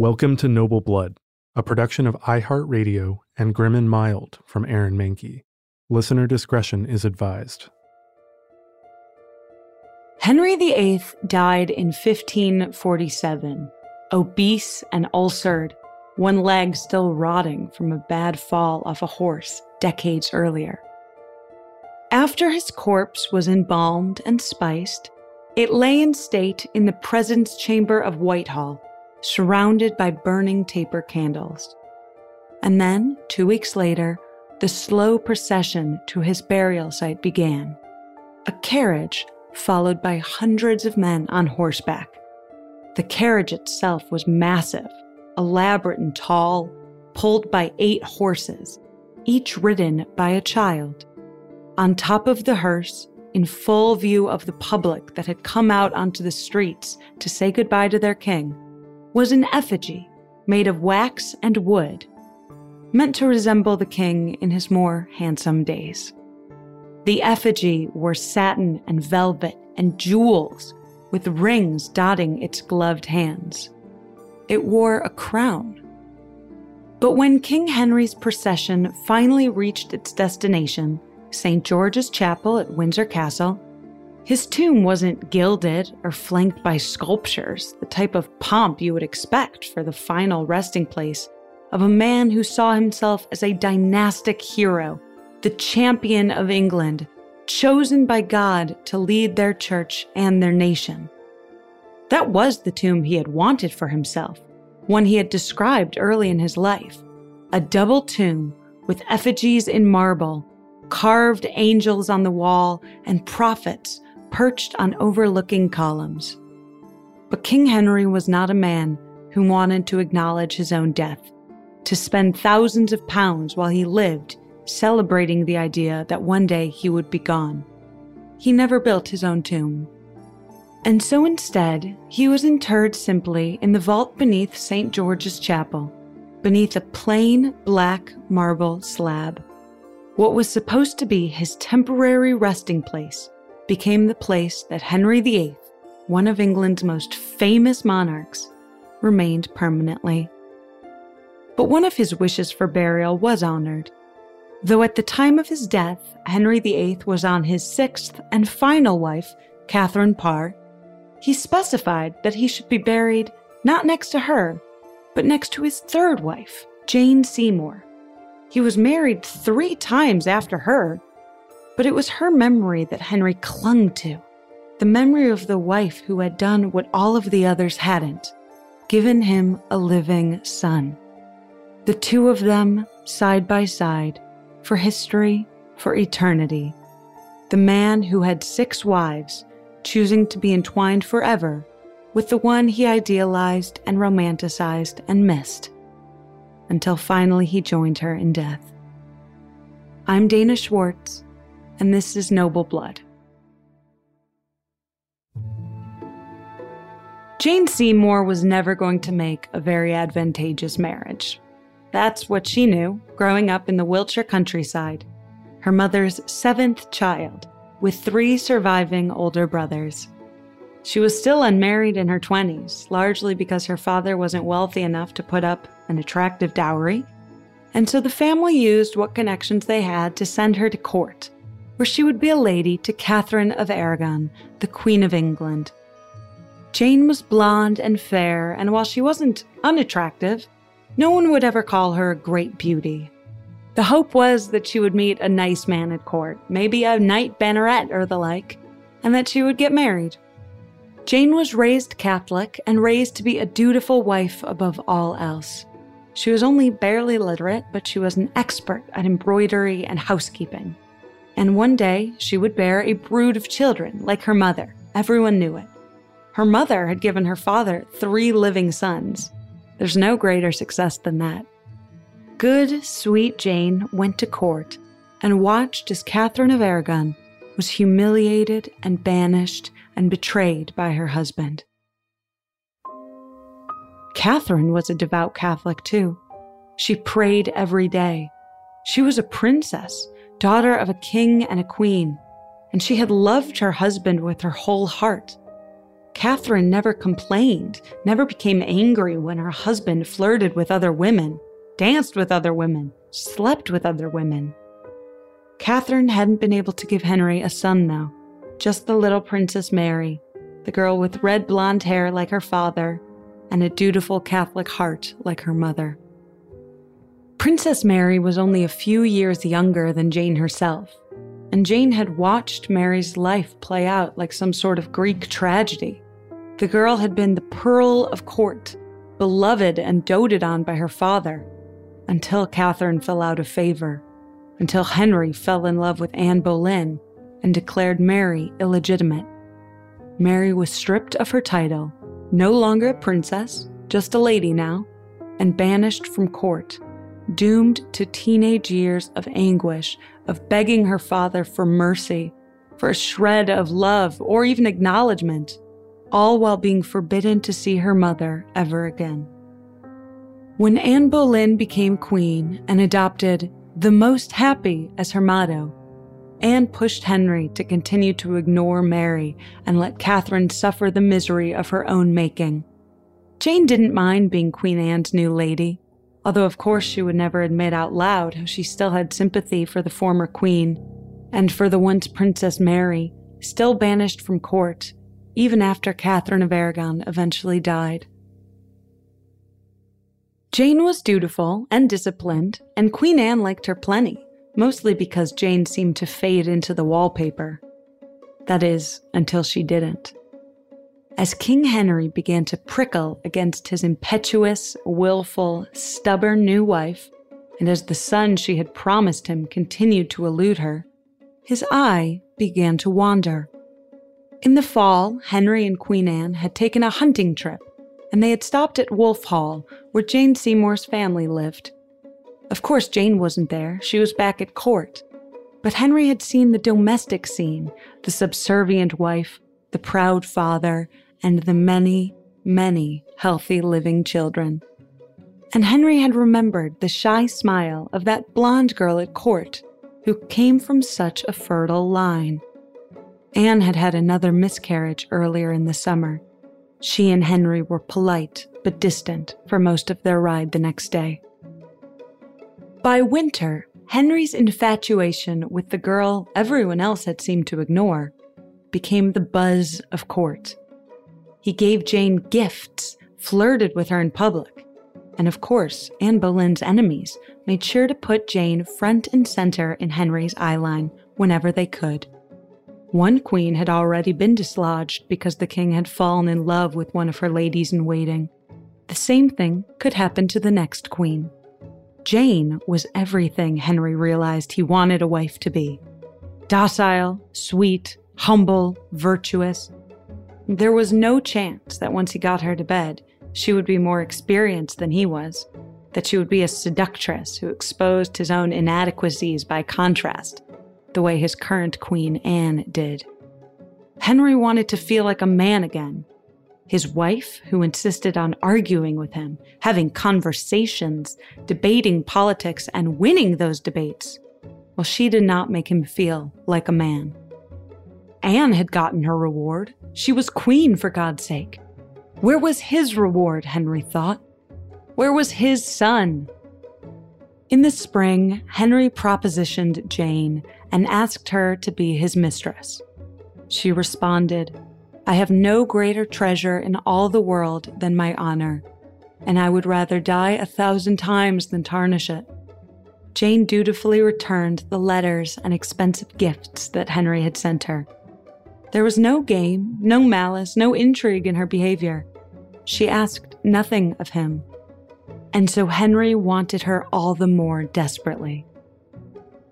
Welcome to Noble Blood, a production of iHeartRadio and Grim and Mild from Aaron Mahnke. Listener discretion is advised. Henry VIII died in 1547, obese and ulcered, one leg still rotting from a bad fall off a horse decades earlier. After his corpse was embalmed and spiced, it lay in state in the presence chamber of Whitehall, surrounded by burning taper candles. And then, two weeks later, the slow procession to his burial site began. A carriage followed by hundreds of men on horseback. The carriage itself was massive, elaborate and tall, pulled by eight horses, each ridden by a child. On top of the hearse, in full view of the public that had come out onto the streets to say goodbye to their king, was an effigy made of wax and wood, meant to resemble the king in his more handsome days. The effigy wore satin and velvet and jewels, with rings dotting its gloved hands. It wore a crown. But when King Henry's procession finally reached its destination, St. George's Chapel at Windsor Castle, his tomb wasn't gilded or flanked by sculptures, the type of pomp you would expect for the final resting place of a man who saw himself as a dynastic hero the champion of England, chosen by God to lead their church and their nation. That was the tomb he had wanted for himself, one he had described early in his life a double tomb with effigies in marble, carved angels on the wall, and prophets perched on overlooking columns. But King Henry was not a man who wanted to acknowledge his own death, to spend thousands of pounds while he lived celebrating the idea that one day he would be gone. He never built his own tomb. And so instead, he was interred simply in the vault beneath St. George's Chapel, beneath a plain black marble slab. What was supposed to be his temporary resting place became the place that Henry VIII, one of England's most famous monarchs, remained permanently. But one of his wishes for burial was honored. Though at the time of his death, Henry VIII was on his sixth and final wife, Catherine Parr, he specified that he should be buried not next to her, but next to his third wife, Jane Seymour. He was married three times after her, but it was her memory that Henry clung to the memory of the wife who had done what all of the others hadn't given him a living son. The two of them, side by side, for history, for eternity. The man who had six wives, choosing to be entwined forever with the one he idealized and romanticized and missed, until finally he joined her in death. I'm Dana Schwartz, and this is Noble Blood. Jane Seymour was never going to make a very advantageous marriage. That's what she knew growing up in the Wiltshire countryside, her mother's seventh child, with three surviving older brothers. She was still unmarried in her 20s, largely because her father wasn't wealthy enough to put up an attractive dowry, and so the family used what connections they had to send her to court, where she would be a lady to Catherine of Aragon, the Queen of England. Jane was blonde and fair, and while she wasn't unattractive, no one would ever call her a great beauty. The hope was that she would meet a nice man at court, maybe a knight banneret or the like, and that she would get married. Jane was raised Catholic and raised to be a dutiful wife above all else. She was only barely literate, but she was an expert at embroidery and housekeeping. And one day, she would bear a brood of children, like her mother. Everyone knew it. Her mother had given her father three living sons, There's no greater success than that. Good, sweet Jane went to court and watched as Catherine of Aragon was humiliated and banished and betrayed by her husband. Catherine was a devout Catholic too. She prayed every day. She was a princess, daughter of a king and a queen, and she had loved her husband with her whole heart. Catherine never complained, never became angry when her husband flirted with other women, danced with other women, slept with other women. Catherine hadn't been able to give Henry a son, though, just the little Princess Mary, the girl with red blonde hair like her father and a dutiful Catholic heart like her mother. Princess Mary was only a few years younger than Jane herself, and Jane had watched Mary's life play out like some sort of Greek tragedy. The girl had been the pearl of court, beloved and doted on by her father, until Catherine fell out of favor, until Henry fell in love with Anne Boleyn and declared Mary illegitimate. Mary was stripped of her title, no longer a princess, just a lady now, and banished from court doomed to teenage years of anguish, of begging her father for mercy, for a shred of love, or even acknowledgement, all while being forbidden to see her mother ever again. When Anne Boleyn became queen and adopted the most happy as her motto, Anne pushed Henry to continue to ignore Mary and let Catherine suffer the misery of her own making. Jane didn't mind being Queen Anne's new lady although of course she would never admit out loud how she still had sympathy for the former queen and for the once Princess Mary, still banished from court, even after Catherine of Aragon eventually died. Jane was dutiful and disciplined, and Queen Anne liked her plenty, mostly because Jane seemed to fade into the wallpaper. That is, until she didn't. As King Henry began to prickle against his impetuous, willful, stubborn new wife, and as the son she had promised him continued to elude her, his eye began to wander. In the fall, Henry and Queen Anne had taken a hunting trip, and they had stopped at Wolf Hall, where Jane Seymour's family lived. Of course, Jane wasn't there, she was back at court. But Henry had seen the domestic scene the subservient wife, the proud father, and the many, many healthy living children. And Henry had remembered the shy smile of that blonde girl at court who came from such a fertile line. Anne had had another miscarriage earlier in the summer. She and Henry were polite but distant for most of their ride the next day. By winter, Henry's infatuation with the girl everyone else had seemed to ignore became the buzz of court. He gave Jane gifts, flirted with her in public. And of course, Anne Boleyn's enemies made sure to put Jane front and center in Henry's eyeline whenever they could. One queen had already been dislodged because the king had fallen in love with one of her ladies in waiting. The same thing could happen to the next queen. Jane was everything Henry realized he wanted a wife to be docile, sweet, humble, virtuous, there was no chance that once he got her to bed, she would be more experienced than he was, that she would be a seductress who exposed his own inadequacies by contrast, the way his current queen Anne did. Henry wanted to feel like a man again. His wife, who insisted on arguing with him, having conversations, debating politics, and winning those debates, well, she did not make him feel like a man. Anne had gotten her reward. She was queen, for God's sake. Where was his reward, Henry thought? Where was his son? In the spring, Henry propositioned Jane and asked her to be his mistress. She responded, I have no greater treasure in all the world than my honor, and I would rather die a thousand times than tarnish it. Jane dutifully returned the letters and expensive gifts that Henry had sent her. There was no game, no malice, no intrigue in her behavior. She asked nothing of him. And so Henry wanted her all the more desperately.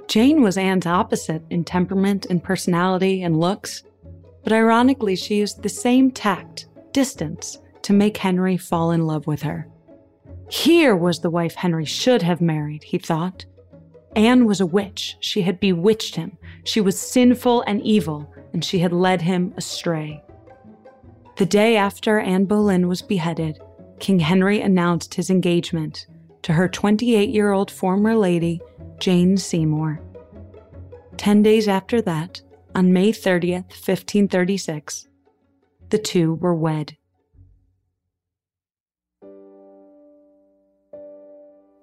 Jane was Anne's opposite in temperament and personality and looks, but ironically, she used the same tact, distance, to make Henry fall in love with her. Here was the wife Henry should have married, he thought. Anne was a witch. She had bewitched him. She was sinful and evil, and she had led him astray. The day after Anne Boleyn was beheaded, King Henry announced his engagement to her 28 year old former lady, Jane Seymour. Ten days after that, on May 30th, 1536, the two were wed.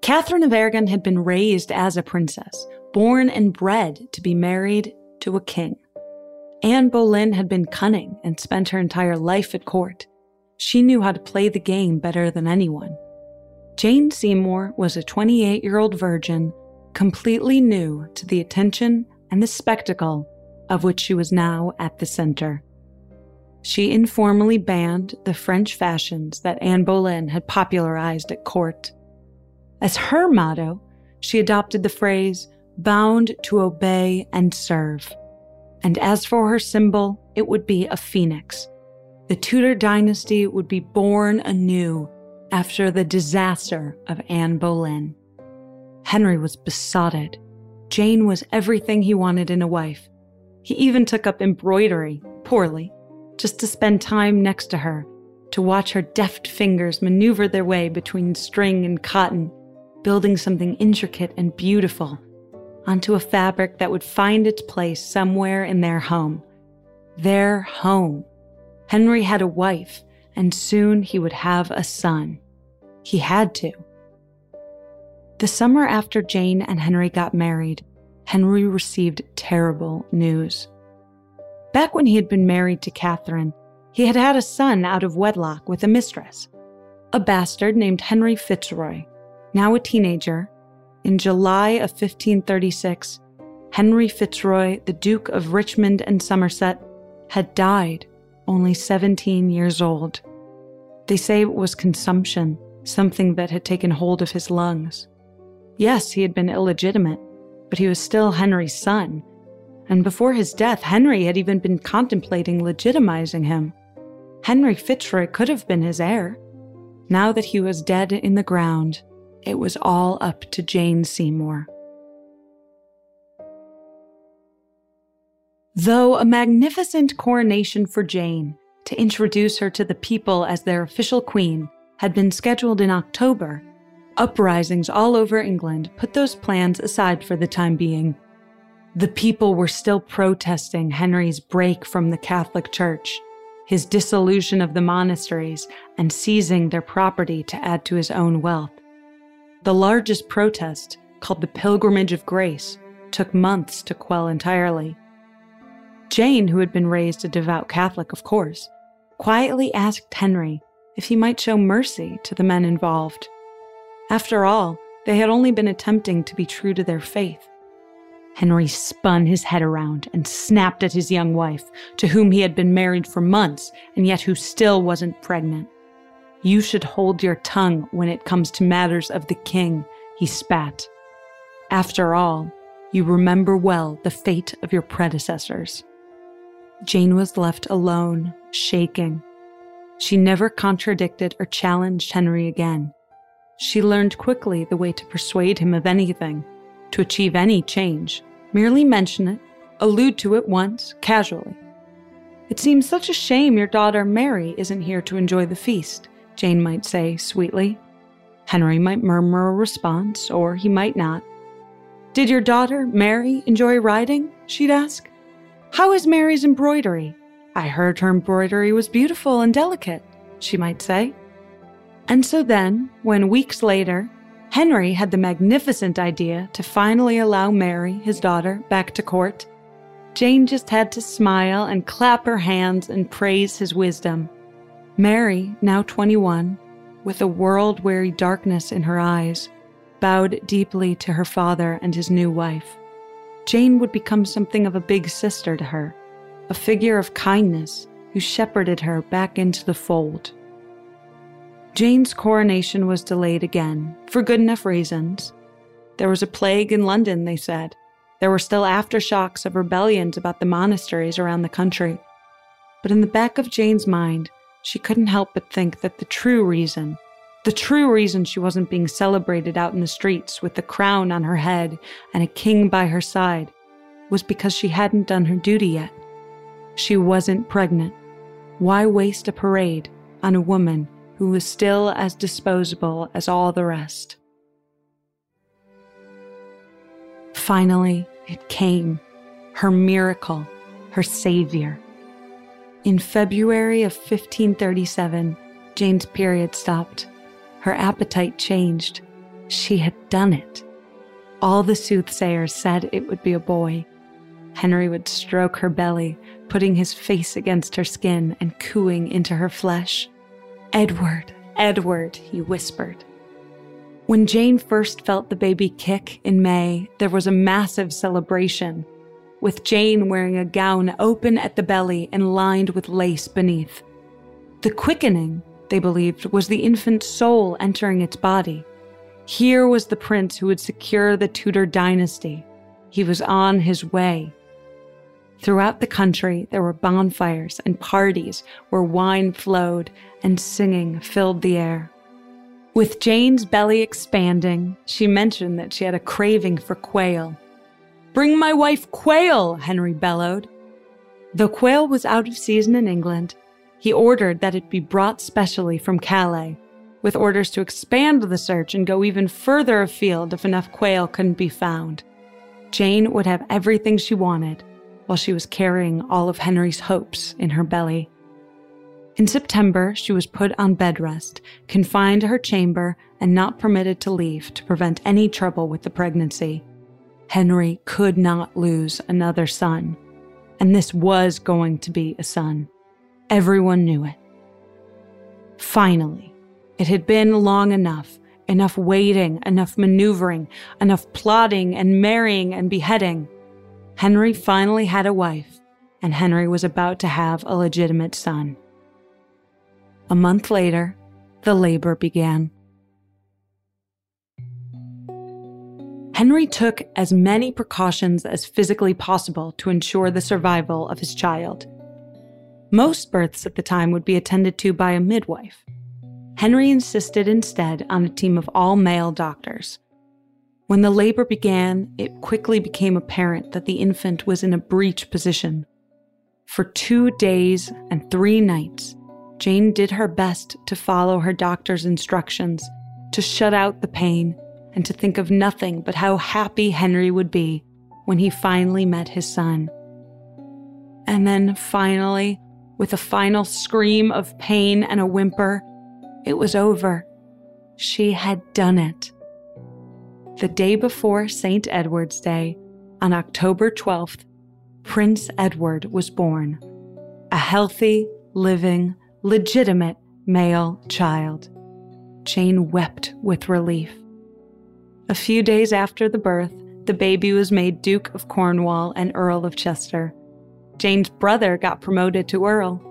Catherine of Aragon had been raised as a princess, born and bred to be married to a king. Anne Boleyn had been cunning and spent her entire life at court. She knew how to play the game better than anyone. Jane Seymour was a 28 year old virgin, completely new to the attention and the spectacle of which she was now at the center. She informally banned the French fashions that Anne Boleyn had popularized at court. As her motto, she adopted the phrase, bound to obey and serve. And as for her symbol, it would be a phoenix. The Tudor dynasty would be born anew after the disaster of Anne Boleyn. Henry was besotted. Jane was everything he wanted in a wife. He even took up embroidery, poorly, just to spend time next to her, to watch her deft fingers maneuver their way between string and cotton building something intricate and beautiful onto a fabric that would find its place somewhere in their home. Their home. Henry had a wife, and soon he would have a son. He had to. The summer after Jane and Henry got married, Henry received terrible news. Back when he had been married to Catherine, he had had a son out of wedlock with a mistress, a bastard named Henry Fitzroy, now a teenager, in July of 1536, Henry Fitzroy, the Duke of Richmond and Somerset, had died, only 17 years old. They say it was consumption, something that had taken hold of his lungs. Yes, he had been illegitimate, but he was still Henry's son. And before his death, Henry had even been contemplating legitimizing him. Henry Fitzroy could have been his heir. Now that he was dead in the ground, it was all up to Jane Seymour. Though a magnificent coronation for Jane to introduce her to the people as their official queen had been scheduled in October, uprisings all over England put those plans aside for the time being. The people were still protesting Henry's break from the Catholic Church, his dissolution of the monasteries, and seizing their property to add to his own wealth. The largest protest, called the Pilgrimage of Grace, took months to quell entirely. Jane, who had been raised a devout Catholic, of course, quietly asked Henry if he might show mercy to the men involved. After all, they had only been attempting to be true to their faith. Henry spun his head around and snapped at his young wife, to whom he had been married for months and yet who still wasn't pregnant. You should hold your tongue when it comes to matters of the king, he spat. After all, you remember well the fate of your predecessors. Jane was left alone, shaking. She never contradicted or challenged Henry again. She learned quickly the way to persuade him of anything, to achieve any change. Merely mention it, allude to it once, casually. It seems such a shame your daughter Mary isn't here to enjoy the feast. Jane might say sweetly. Henry might murmur a response, or he might not. Did your daughter, Mary, enjoy riding? she'd ask. How is Mary's embroidery? I heard her embroidery was beautiful and delicate, she might say. And so then, when weeks later, Henry had the magnificent idea to finally allow Mary, his daughter, back to court, Jane just had to smile and clap her hands and praise his wisdom. Mary, now 21, with a world weary darkness in her eyes, bowed deeply to her father and his new wife. Jane would become something of a big sister to her, a figure of kindness who shepherded her back into the fold. Jane's coronation was delayed again, for good enough reasons. There was a plague in London, they said. There were still aftershocks of rebellions about the monasteries around the country. But in the back of Jane's mind, she couldn't help but think that the true reason, The true reason she wasn't being celebrated out in the streets with the crown on her head and a king by her side was because she hadn't done her duty yet. She wasn't pregnant. Why waste a parade on a woman who was still as disposable as all the rest? Finally, it came her miracle, her savior. In February of 1537, Jane's period stopped. Her appetite changed. She had done it. All the soothsayers said it would be a boy. Henry would stroke her belly, putting his face against her skin and cooing into her flesh. Edward, Edward, he whispered. When Jane first felt the baby kick in May, there was a massive celebration, with Jane wearing a gown open at the belly and lined with lace beneath. The quickening, they believed, was the infant's soul entering its body. Here was the prince who would secure the Tudor dynasty. He was on his way. Throughout the country, there were bonfires and parties where wine flowed and singing filled the air. With Jane's belly expanding, she mentioned that she had a craving for quail. Bring my wife quail, Henry bellowed. Though quail was out of season in England, he ordered that it be brought specially from Calais, with orders to expand the search and go even further afield if enough quail couldn't be found. Jane would have everything she wanted while she was carrying all of Henry's hopes in her belly. In September, she was put on bed rest, confined to her chamber, and not permitted to leave to prevent any trouble with the pregnancy. Henry could not lose another son, and this was going to be a son. Everyone knew it. Finally, it had been long enough enough waiting, enough maneuvering, enough plotting and marrying and beheading. Henry finally had a wife, and Henry was about to have a legitimate son. A month later, the labor began. Henry took as many precautions as physically possible to ensure the survival of his child. Most births at the time would be attended to by a midwife. Henry insisted instead on a team of all male doctors. When the labor began, it quickly became apparent that the infant was in a breech position. For two days and three nights, Jane did her best to follow her doctor's instructions, to shut out the pain, and to think of nothing but how happy Henry would be when he finally met his son. And then finally, with a final scream of pain and a whimper, it was over. She had done it. The day before St. Edward's Day, on October 12th, Prince Edward was born. A healthy, living, legitimate male child. Jane wept with relief. A few days after the birth, the baby was made Duke of Cornwall and Earl of Chester. Jane's brother got promoted to Earl.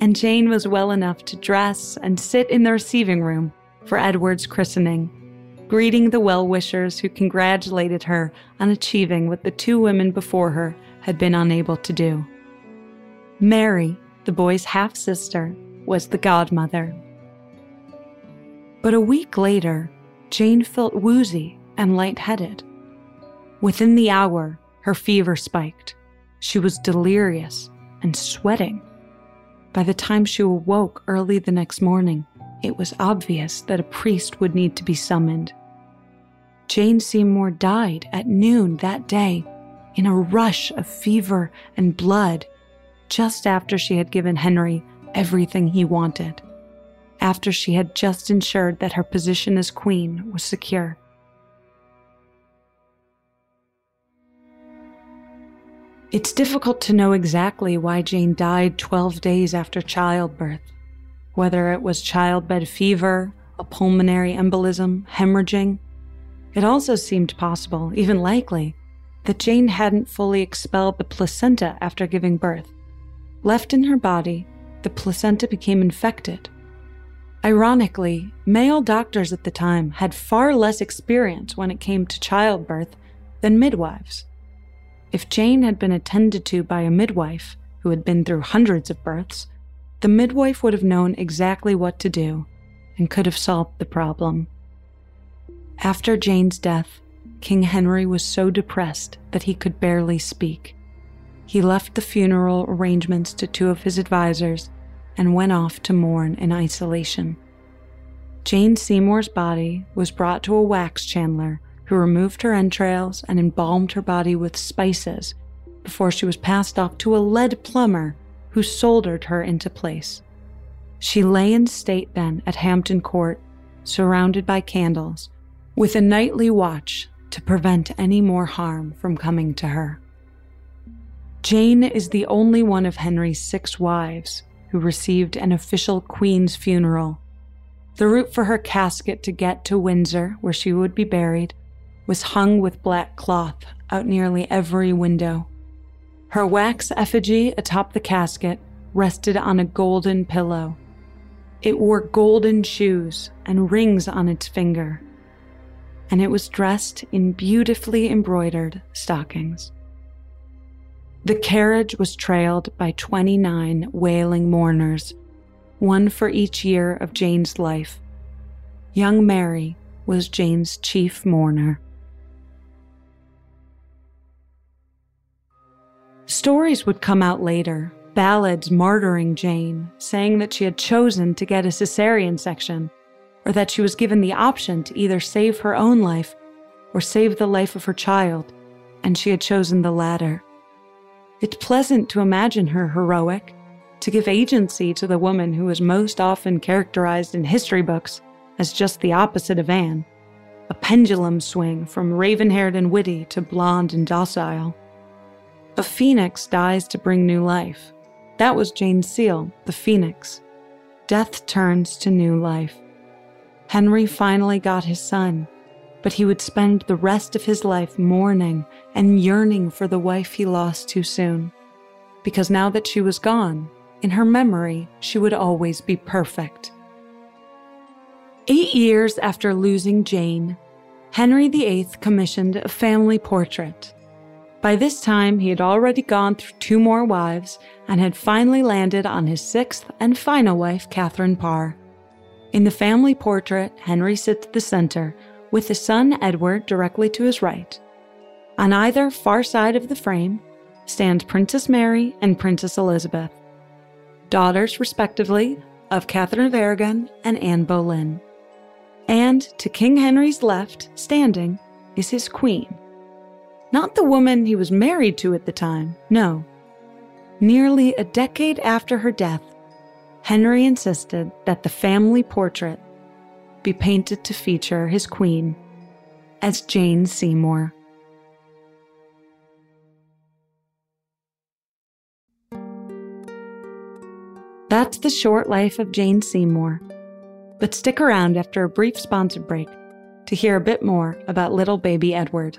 And Jane was well enough to dress and sit in the receiving room for Edward's christening greeting the well wishers who congratulated her on achieving what the two women before her had been unable to do. Mary, the boy's half sister, was the godmother. But a week later, Jane felt woozy and lightheaded. Within the hour, her fever spiked. She was delirious and sweating. By the time she awoke early the next morning, it was obvious that a priest would need to be summoned. Jane Seymour died at noon that day in a rush of fever and blood just after she had given Henry everything he wanted, after she had just ensured that her position as queen was secure. It's difficult to know exactly why Jane died 12 days after childbirth, whether it was childbed fever, a pulmonary embolism, hemorrhaging, it also seemed possible, even likely, that Jane hadn't fully expelled the placenta after giving birth. Left in her body, the placenta became infected. Ironically, male doctors at the time had far less experience when it came to childbirth than midwives. If Jane had been attended to by a midwife who had been through hundreds of births, the midwife would have known exactly what to do and could have solved the problem. After Jane's death, King Henry was so depressed that he could barely speak. He left the funeral arrangements to two of his advisors and went off to mourn in isolation. Jane Seymour's body was brought to a wax chandler who removed her entrails and embalmed her body with spices before she was passed off to a lead plumber who soldered her into place. She lay in state then at Hampton Court, surrounded by candles, with a nightly watch to prevent any more harm from coming to her. Jane is the only one of Henry's six wives who received an official Queen's funeral. The route for her casket to get to Windsor, where she would be buried, was hung with black cloth out nearly every window. Her wax effigy atop the casket rested on a golden pillow. It wore golden shoes and rings on its finger, and it was dressed in beautifully embroidered stockings. The carriage was trailed by 29 wailing mourners, one for each year of Jane's life. Young Mary was Jane's chief mourner. Stories would come out later, ballads martyring Jane, saying that she had chosen to get a cesarean section, or that she was given the option to either save her own life or save the life of her child, and she had chosen the latter. It's pleasant to imagine her heroic, to give agency to the woman who is most often characterized in history books as just the opposite of Anne a pendulum swing from raven haired and witty to blonde and docile. A phoenix dies to bring new life. That was Jane seal, the phoenix. Death turns to new life. Henry finally got his son, but he would spend the rest of his life mourning and yearning for the wife he lost too soon. Because now that she was gone, in her memory, she would always be perfect. Eight years after losing Jane, Henry VIII commissioned a family portrait by this time, he had already gone through two more wives and had finally landed on his sixth and final wife, Catherine Parr. In the family portrait, Henry sits at the center, with his son Edward directly to his right. On either far side of the frame stand Princess Mary and Princess Elizabeth, daughters, respectively, of Catherine of Aragon and Anne Boleyn. And to King Henry's left, standing, is his queen, not the woman he was married to at the time, no. Nearly a decade after her death, Henry insisted that the family portrait be painted to feature his queen as Jane Seymour. That's the short life of Jane Seymour. But stick around after a brief sponsor break to hear a bit more about little baby Edward.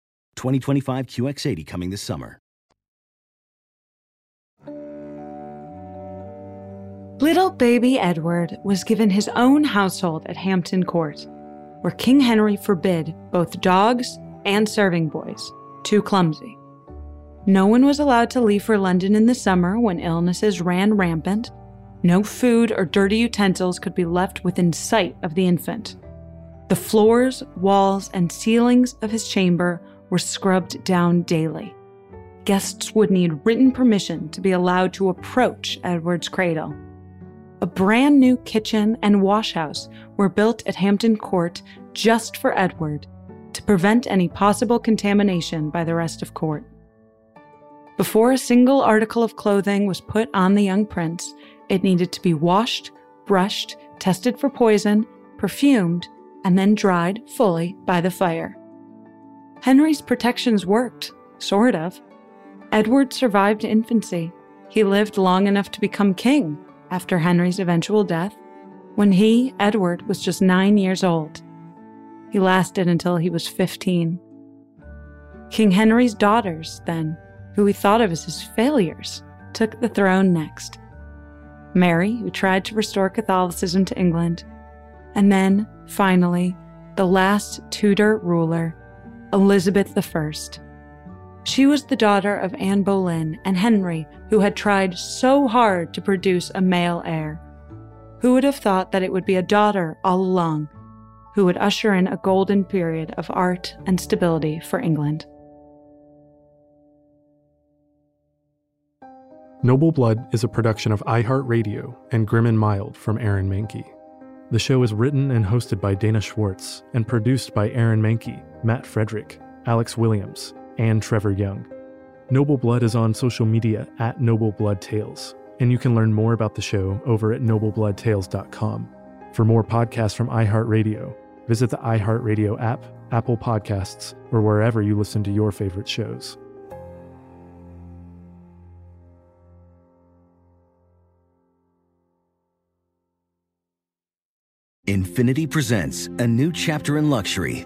2025 QX80 coming this summer. Little baby Edward was given his own household at Hampton Court, where King Henry forbid both dogs and serving boys, too clumsy. No one was allowed to leave for London in the summer when illnesses ran rampant. No food or dirty utensils could be left within sight of the infant. The floors, walls, and ceilings of his chamber were scrubbed down daily. Guests would need written permission to be allowed to approach Edward's cradle. A brand new kitchen and washhouse were built at Hampton Court just for Edward to prevent any possible contamination by the rest of court. Before a single article of clothing was put on the young prince, it needed to be washed, brushed, tested for poison, perfumed, and then dried fully by the fire. Henry's protections worked, sort of. Edward survived infancy. He lived long enough to become king after Henry's eventual death, when he, Edward, was just nine years old. He lasted until he was 15. King Henry's daughters, then, who he thought of as his failures, took the throne next. Mary, who tried to restore Catholicism to England, and then, finally, the last Tudor ruler, Elizabeth I. She was the daughter of Anne Boleyn and Henry, who had tried so hard to produce a male heir. Who would have thought that it would be a daughter all along, who would usher in a golden period of art and stability for England? Noble Blood is a production of iHeartRadio and Grim and Mild from Aaron Mahnke. The show is written and hosted by Dana Schwartz and produced by Aaron Mahnke, Matt Frederick, Alex Williams, and Trevor Young. Noble Blood is on social media at Noble Blood Tales, and you can learn more about the show over at noblebloodtales.com. For more podcasts from iHeartRadio, visit the iHeartRadio app, Apple Podcasts, or wherever you listen to your favorite shows. Infiniti presents a new chapter in luxury,